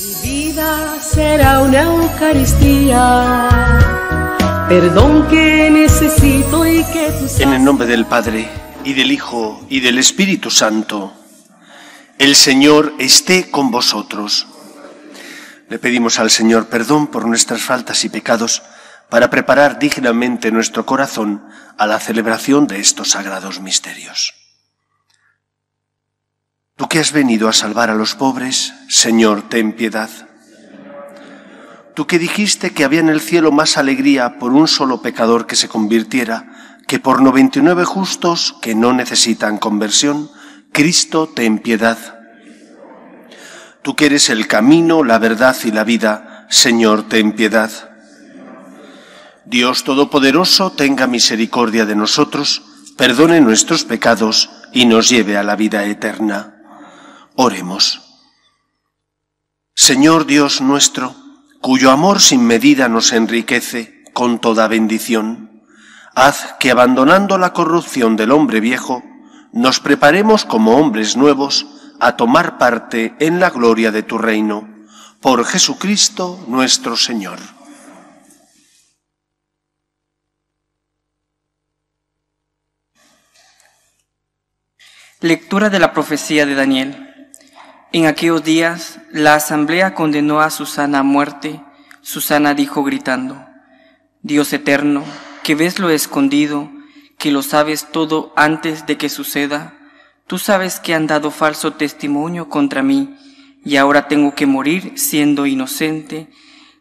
Mi vida será una Eucaristía, perdón que necesito y que tú En el nombre del Padre, y del Hijo, y del Espíritu Santo, el Señor esté con vosotros. Le pedimos al Señor perdón por nuestras faltas y pecados para preparar dignamente nuestro corazón a la celebración de estos sagrados misterios. Tú que has venido a salvar a los pobres, Señor, ten piedad. Tú que dijiste que había en el cielo más alegría por un solo pecador que se convirtiera que por 99 justos que no necesitan conversión, Cristo, ten piedad. Tú que eres el camino, la verdad y la vida, Señor, ten piedad. Dios Todopoderoso, tenga misericordia de nosotros, perdone nuestros pecados y nos lleve a la vida eterna. Oremos. Señor Dios nuestro, cuyo amor sin medida nos enriquece con toda bendición, haz que abandonando la corrupción del hombre viejo, nos preparemos como hombres nuevos a tomar parte en la gloria de tu reino. Por Jesucristo nuestro Señor. Lectura de la profecía de Daniel. En aquellos días la asamblea condenó a Susana a muerte. Susana dijo gritando, Dios eterno, que ves lo escondido, que lo sabes todo antes de que suceda, tú sabes que han dado falso testimonio contra mí, y ahora tengo que morir siendo inocente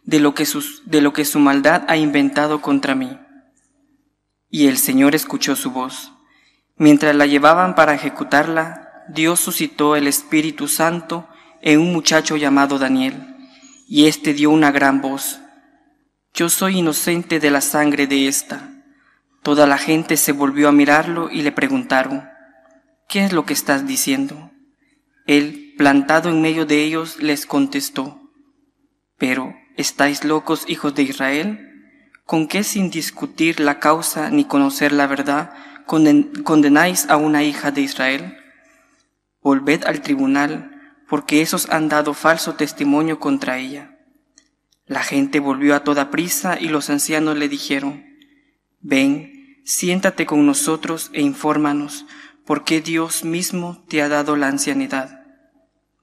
de lo que, de lo que su maldad ha inventado contra mí. Y el Señor escuchó su voz. Mientras la llevaban para ejecutarla, Dios suscitó el Espíritu Santo en un muchacho llamado Daniel, y éste dio una gran voz. Yo soy inocente de la sangre de ésta. Toda la gente se volvió a mirarlo y le preguntaron, ¿qué es lo que estás diciendo? Él, plantado en medio de ellos, les contestó, pero, ¿estáis locos, hijos de Israel? ¿Con qué sin discutir la causa ni conocer la verdad? condenáis a una hija de Israel? Volved al tribunal, porque esos han dado falso testimonio contra ella. La gente volvió a toda prisa y los ancianos le dijeron, Ven, siéntate con nosotros e infórmanos, por qué Dios mismo te ha dado la ancianidad.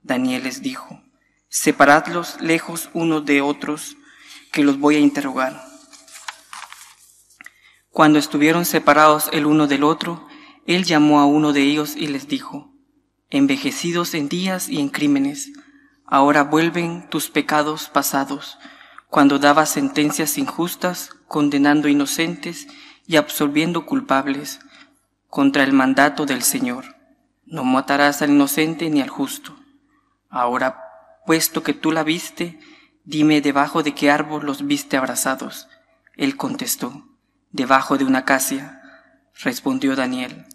Daniel les dijo, Separadlos lejos unos de otros, que los voy a interrogar. Cuando estuvieron separados el uno del otro, él llamó a uno de ellos y les dijo, Envejecidos en días y en crímenes, ahora vuelven tus pecados pasados, cuando dabas sentencias injustas, condenando inocentes y absolviendo culpables, contra el mandato del Señor. No matarás al inocente ni al justo. Ahora, puesto que tú la viste, dime debajo de qué árbol los viste abrazados. Él contestó, debajo de una acacia. Respondió Daniel,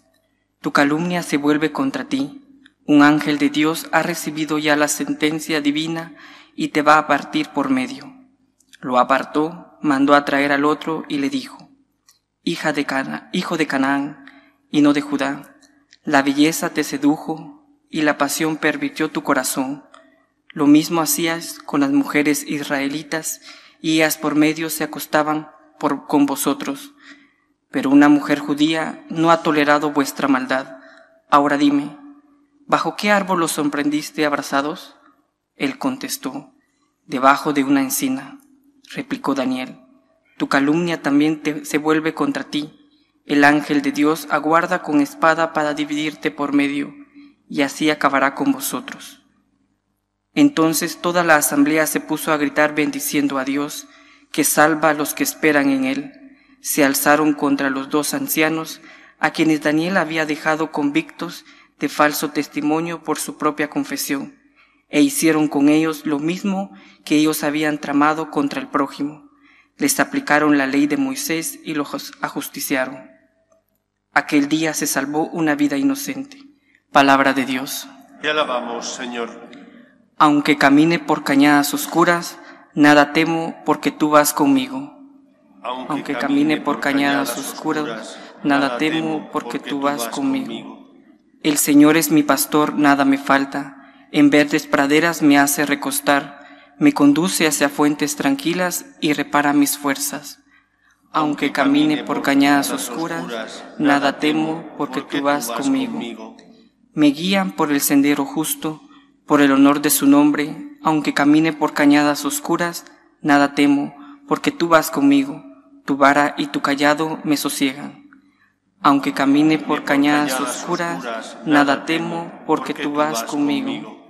tu calumnia se vuelve contra ti. Un ángel de Dios ha recibido ya la sentencia divina y te va a partir por medio. Lo apartó, mandó a traer al otro y le dijo, Hija de Cana, hijo de Canaán y no de Judá, la belleza te sedujo y la pasión pervirtió tu corazón. Lo mismo hacías con las mujeres israelitas y ellas por medio se acostaban con vosotros, pero una mujer judía no ha tolerado vuestra maldad. Ahora dime, ¿bajo qué árbol los sorprendiste abrazados? Él contestó, debajo de una encina. Replicó Daniel, tu calumnia también se vuelve contra ti. El ángel de Dios aguarda con espada para dividirte por medio, y así acabará con vosotros. Entonces toda la asamblea se puso a gritar bendiciendo a Dios, que salva a los que esperan en él, se alzaron contra los dos ancianos, a quienes Daniel había dejado convictos de falso testimonio por su propia confesión, e hicieron con ellos lo mismo que ellos habían tramado contra el prójimo. Les aplicaron la ley de Moisés y los ajusticiaron. Aquel día se salvó una vida inocente. Palabra de Dios. Te alabamos, Señor. Aunque camine por cañadas oscuras, Nada temo porque tú vas conmigo. Aunque camine por cañadas oscuras, nada temo porque tú vas conmigo. El Señor es mi pastor, nada me falta. En verdes praderas me hace recostar. me conduce hacia fuentes tranquilas y repara mis fuerzas. Aunque camine por cañadas oscuras, nada temo porque tú vas conmigo. Me guían por el sendero justo, por el honor de su nombre, aunque camine por cañadas oscuras, nada temo porque tú vas conmigo. Tu vara y tu callado me sosiegan. Aunque camine por cañadas oscuras, nada temo porque tú vas conmigo.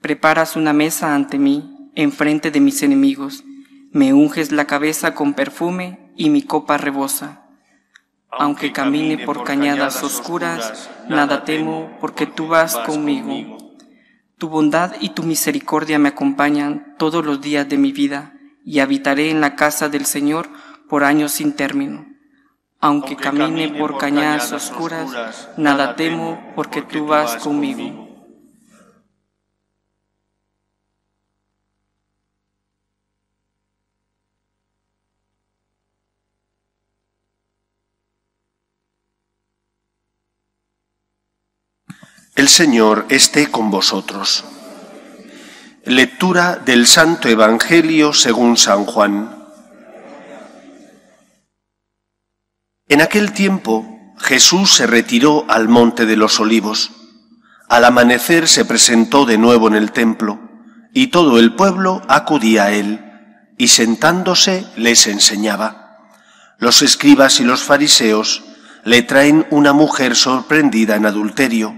Preparas una mesa ante mí enfrente de mis enemigos. Me unges la cabeza con perfume y mi copa rebosa. Aunque camine por cañadas oscuras, nada temo porque tú vas conmigo. Tu bondad y tu misericordia me acompañan todos los días de mi vida y habitaré en la casa del Señor por años sin término. Aunque camine por cañadas oscuras, nada temo porque tú vas conmigo. El Señor esté con vosotros. Lectura del Santo Evangelio según San Juan. En aquel tiempo Jesús se retiró al monte de los olivos. Al amanecer se presentó de nuevo en el templo, y todo el pueblo acudía a él, y sentándose les enseñaba. Los escribas y los fariseos le traen una mujer sorprendida en adulterio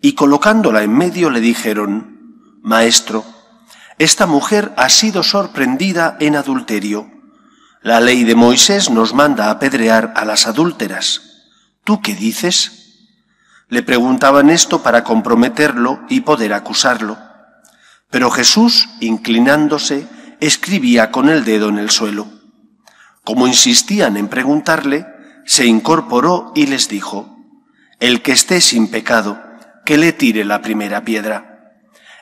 y colocándola en medio le dijeron, Maestro, esta mujer ha sido sorprendida en adulterio. La ley de Moisés nos manda apedrear a las adúlteras. ¿Tú qué dices? Le preguntaban esto para comprometerlo y poder acusarlo. Pero Jesús, inclinándose, escribía con el dedo en el suelo. Como insistían en preguntarle, se incorporó y les dijo, El que esté sin pecado, que le tire la primera piedra.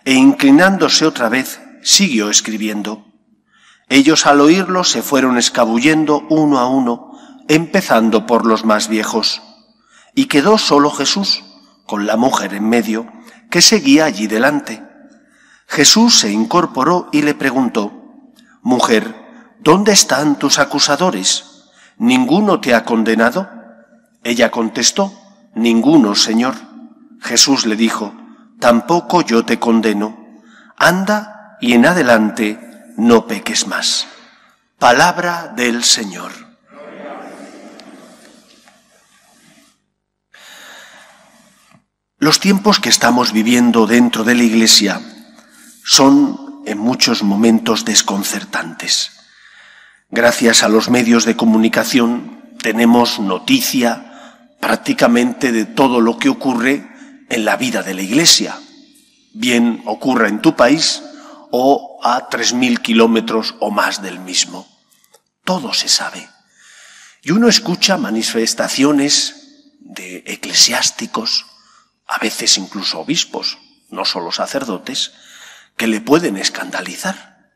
E inclinándose otra vez, siguió escribiendo. Ellos al oírlo se fueron escabullendo uno a uno, empezando por los más viejos. Y quedó solo Jesús, con la mujer en medio, que seguía allí delante. Jesús se incorporó y le preguntó, Mujer, ¿dónde están tus acusadores? ¿Ninguno te ha condenado? Ella contestó, Ninguno, Señor. Jesús le dijo, tampoco yo te condeno, anda y en adelante no peques más. Palabra del Señor. Los tiempos que estamos viviendo dentro de la Iglesia son en muchos momentos desconcertantes. Gracias a los medios de comunicación tenemos noticia prácticamente de todo lo que ocurre en la vida de la Iglesia, bien ocurra en tu país o a tres mil kilómetros o más del mismo. Todo se sabe. Y uno escucha manifestaciones de eclesiásticos, a veces incluso obispos, no solo sacerdotes, que le pueden escandalizar.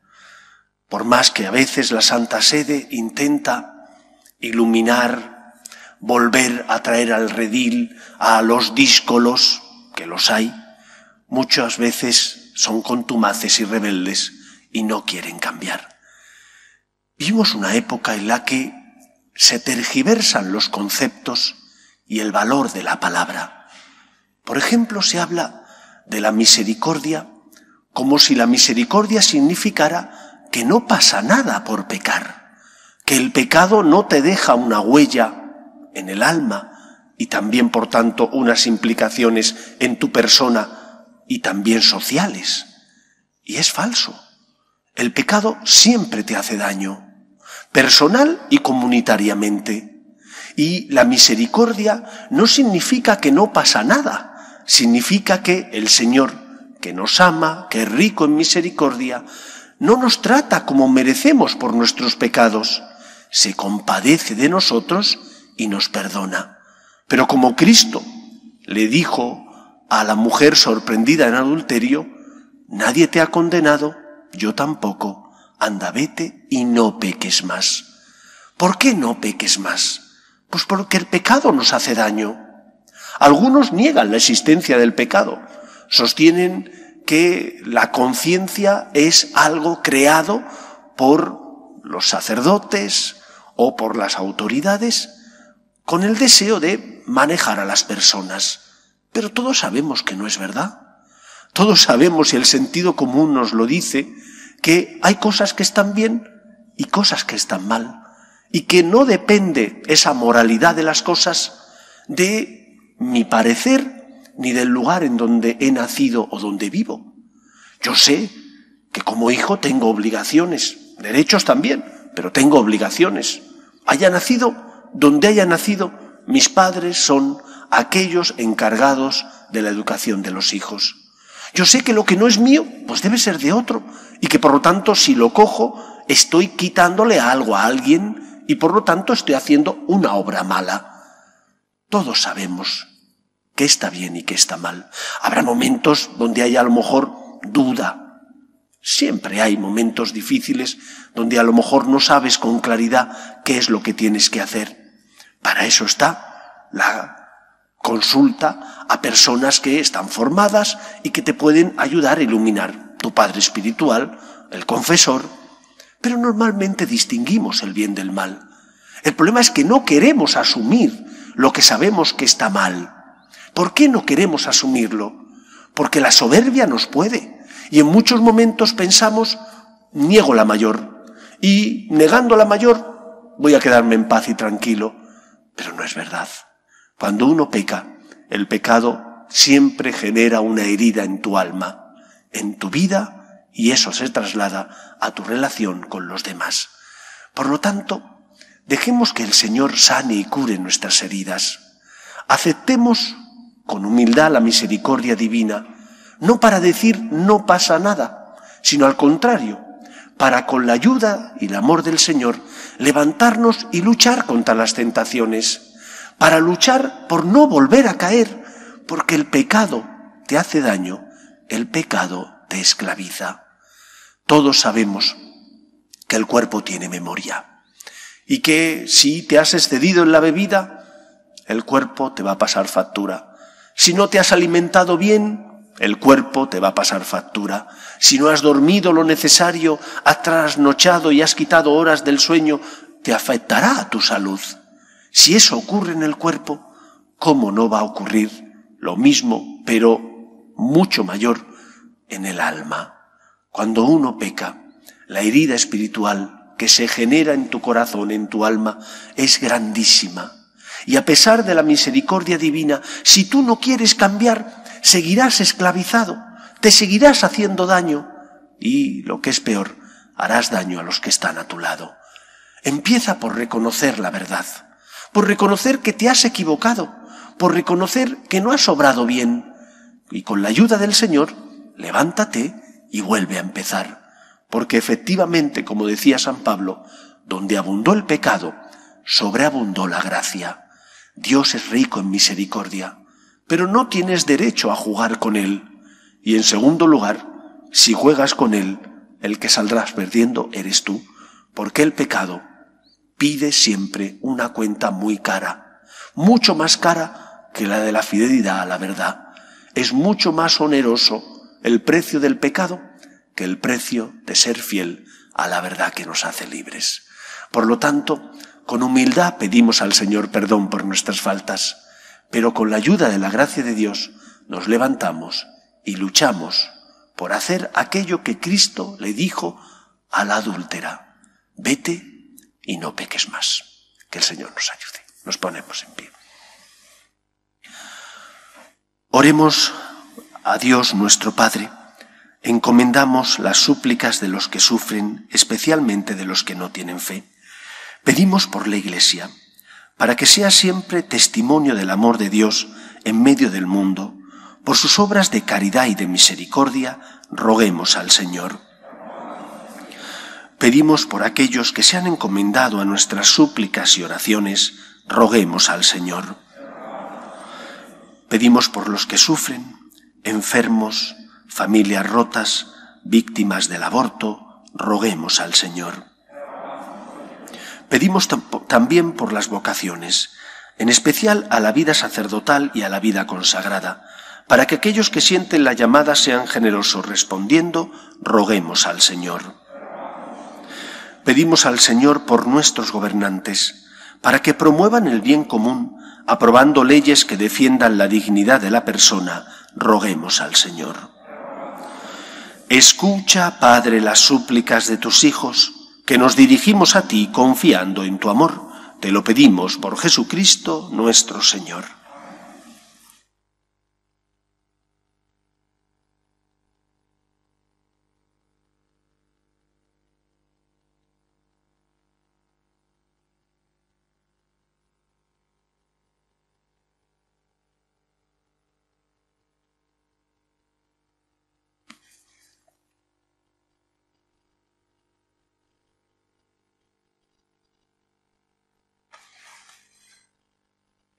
Por más que a veces la Santa Sede intenta iluminar, volver a traer al redil a los díscolos, que los hay, muchas veces son contumaces y rebeldes y no quieren cambiar. Vimos una época en la que se tergiversan los conceptos y el valor de la palabra. Por ejemplo, se habla de la misericordia como si la misericordia significara que no pasa nada por pecar, que el pecado no te deja una huella en el alma, y también, por tanto, unas implicaciones en tu persona y también sociales. Y es falso. El pecado siempre te hace daño, personal y comunitariamente. Y la misericordia no significa que no pasa nada, significa que el Señor, que nos ama, que es rico en misericordia, no nos trata como merecemos por nuestros pecados, se compadece de nosotros y nos perdona. Pero como Cristo le dijo a la mujer sorprendida en adulterio, nadie te ha condenado, yo tampoco, anda vete y no peques más. ¿Por qué no peques más? Pues porque el pecado nos hace daño. Algunos niegan la existencia del pecado, sostienen que la conciencia es algo creado por los sacerdotes o por las autoridades con el deseo de manejar a las personas. Pero todos sabemos que no es verdad. Todos sabemos, y el sentido común nos lo dice, que hay cosas que están bien y cosas que están mal. Y que no depende esa moralidad de las cosas de mi parecer ni del lugar en donde he nacido o donde vivo. Yo sé que como hijo tengo obligaciones, derechos también, pero tengo obligaciones. Haya nacido donde haya nacido, mis padres son aquellos encargados de la educación de los hijos. Yo sé que lo que no es mío, pues debe ser de otro, y que por lo tanto si lo cojo, estoy quitándole algo a alguien y por lo tanto estoy haciendo una obra mala. Todos sabemos qué está bien y qué está mal. Habrá momentos donde hay a lo mejor duda. Siempre hay momentos difíciles donde a lo mejor no sabes con claridad qué es lo que tienes que hacer. Para eso está la consulta a personas que están formadas y que te pueden ayudar a iluminar. Tu padre espiritual, el confesor. Pero normalmente distinguimos el bien del mal. El problema es que no queremos asumir lo que sabemos que está mal. ¿Por qué no queremos asumirlo? Porque la soberbia nos puede. Y en muchos momentos pensamos, niego la mayor. Y negando la mayor, voy a quedarme en paz y tranquilo. Pero no es verdad. Cuando uno peca, el pecado siempre genera una herida en tu alma, en tu vida, y eso se traslada a tu relación con los demás. Por lo tanto, Dejemos que el Señor sane y cure nuestras heridas. Aceptemos con humildad la misericordia divina, no para decir no pasa nada, sino al contrario, para con la ayuda y el amor del Señor levantarnos y luchar contra las tentaciones, para luchar por no volver a caer, porque el pecado te hace daño, el pecado te esclaviza. Todos sabemos que el cuerpo tiene memoria y que si te has excedido en la bebida, el cuerpo te va a pasar factura. Si no te has alimentado bien, el cuerpo te va a pasar factura. Si no has dormido lo necesario, has trasnochado y has quitado horas del sueño, te afectará a tu salud. Si eso ocurre en el cuerpo, ¿cómo no va a ocurrir lo mismo, pero mucho mayor en el alma? Cuando uno peca, la herida espiritual que se genera en tu corazón, en tu alma, es grandísima. Y a pesar de la misericordia divina, si tú no quieres cambiar, seguirás esclavizado, te seguirás haciendo daño y, lo que es peor, harás daño a los que están a tu lado. Empieza por reconocer la verdad, por reconocer que te has equivocado, por reconocer que no has obrado bien. Y con la ayuda del Señor, levántate y vuelve a empezar. Porque efectivamente, como decía San Pablo, donde abundó el pecado, sobreabundó la gracia. Dios es rico en misericordia, pero no tienes derecho a jugar con Él. Y en segundo lugar, si juegas con Él, el que saldrás perdiendo eres tú, porque el pecado pide siempre una cuenta muy cara, mucho más cara que la de la fidelidad a la verdad. Es mucho más oneroso el precio del pecado que el precio de ser fiel a la verdad que nos hace libres. Por lo tanto, con humildad pedimos al Señor perdón por nuestras faltas, pero con la ayuda de la gracia de Dios nos levantamos y luchamos por hacer aquello que Cristo le dijo a la adúltera. Vete y no peques más. Que el Señor nos ayude. Nos ponemos en pie. Oremos a Dios nuestro Padre encomendamos las súplicas de los que sufren, especialmente de los que no tienen fe. Pedimos por la Iglesia, para que sea siempre testimonio del amor de Dios en medio del mundo, por sus obras de caridad y de misericordia, roguemos al Señor. Pedimos por aquellos que se han encomendado a nuestras súplicas y oraciones, roguemos al Señor. Pedimos por los que sufren, enfermos, familias rotas, víctimas del aborto, roguemos al Señor. Pedimos también por las vocaciones, en especial a la vida sacerdotal y a la vida consagrada, Para que aquellos que sienten la llamada sean generosos respondiendo, roguemos al Señor. Pedimos al Señor por nuestros gobernantes, para que promuevan el bien común, aprobando leyes que defiendan la dignidad de la persona, roguemos al Señor. Escucha, Padre, las súplicas de tus hijos, que nos dirigimos a ti confiando en tu amor. Te lo pedimos por Jesucristo nuestro Señor.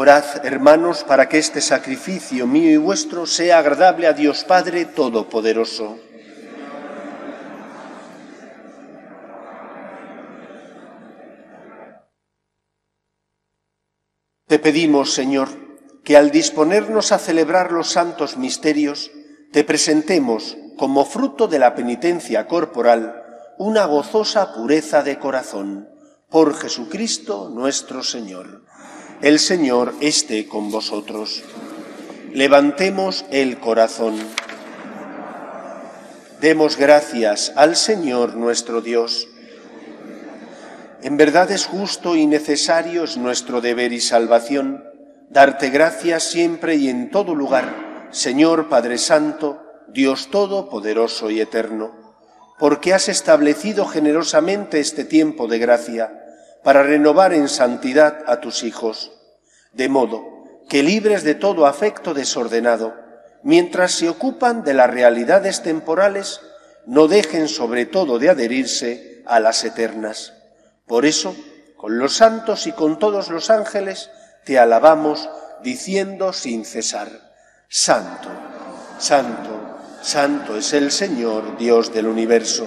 Orad, hermanos, para que este sacrificio mío y vuestro sea agradable a Dios Padre Todopoderoso. Te pedimos, Señor, que al disponernos a celebrar los santos misterios, te presentemos, como fruto de la penitencia corporal, una gozosa pureza de corazón, por Jesucristo nuestro Señor. El Señor esté con vosotros. Levantemos el corazón. Demos gracias al Señor nuestro Dios. En verdad es justo y necesario, es nuestro deber y salvación, darte gracias siempre y en todo lugar, Señor Padre Santo, Dios Todopoderoso y Eterno, porque has establecido generosamente este tiempo de gracia para renovar en santidad a tus hijos, de modo que libres de todo afecto desordenado, mientras se ocupan de las realidades temporales, no dejen sobre todo de adherirse a las eternas. Por eso, con los santos y con todos los ángeles, te alabamos diciendo sin cesar, Santo, Santo, Santo es el Señor, Dios del universo.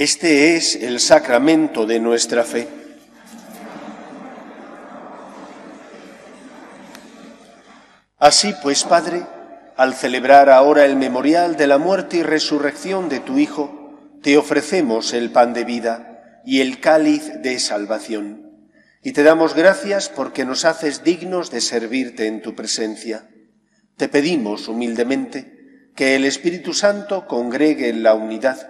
Este es el sacramento de nuestra fe. Así pues, Padre, al celebrar ahora el memorial de la muerte y resurrección de tu Hijo, te ofrecemos el pan de vida y el cáliz de salvación. Y te damos gracias porque nos haces dignos de servirte en tu presencia. Te pedimos humildemente que el Espíritu Santo congregue en la unidad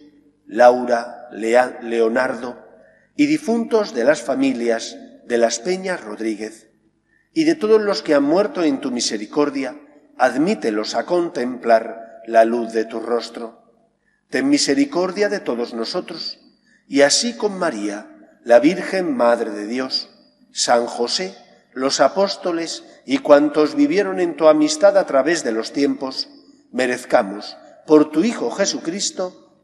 Laura, Leonardo, y difuntos de las familias de las Peñas Rodríguez, y de todos los que han muerto en tu misericordia, admítelos a contemplar la luz de tu rostro. Ten misericordia de todos nosotros, y así con María, la Virgen Madre de Dios, San José, los apóstoles y cuantos vivieron en tu amistad a través de los tiempos, merezcamos, por tu Hijo Jesucristo,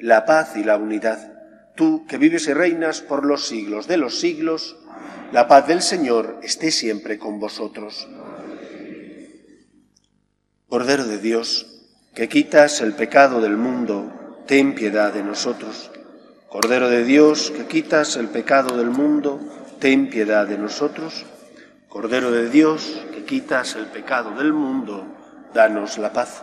la paz y la unidad tú que vives y reinas por los siglos de los siglos, la paz del Señor esté siempre con vosotros. Cordero de Dios, que quitas el pecado del mundo, ten piedad de nosotros. Cordero de Dios, que quitas el pecado del mundo, ten piedad de nosotros. Cordero de Dios, que quitas el pecado del mundo, danos la paz.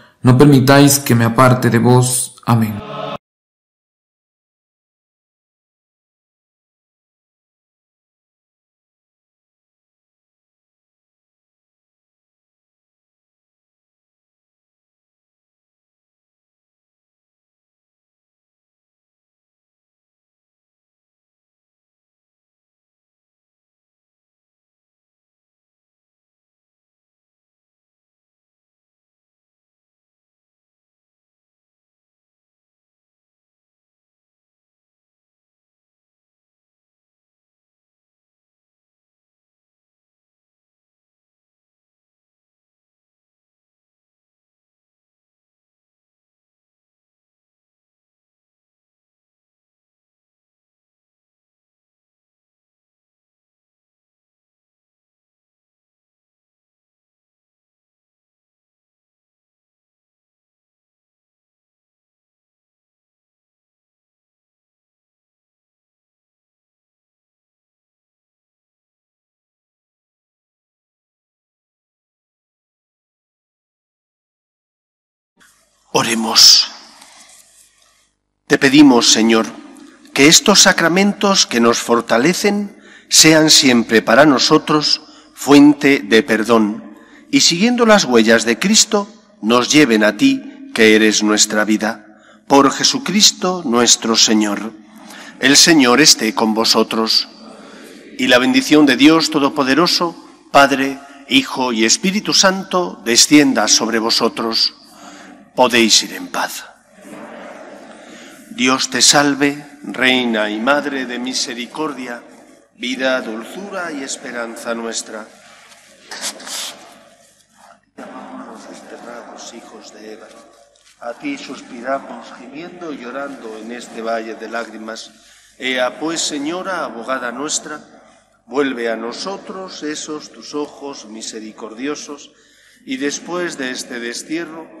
no permitáis que me aparte de vos. Amén. Oremos. Te pedimos, Señor, que estos sacramentos que nos fortalecen sean siempre para nosotros fuente de perdón y siguiendo las huellas de Cristo nos lleven a ti, que eres nuestra vida. Por Jesucristo nuestro Señor. El Señor esté con vosotros. Y la bendición de Dios Todopoderoso, Padre, Hijo y Espíritu Santo, descienda sobre vosotros podéis ir en paz. Dios te salve, Reina y Madre de Misericordia, vida, dulzura y esperanza nuestra. Llamamos desterrados hijos de Eva. A ti suspiramos, gimiendo y llorando en este valle de lágrimas. Ea pues, Señora, abogada nuestra, vuelve a nosotros esos tus ojos misericordiosos, y después de este destierro,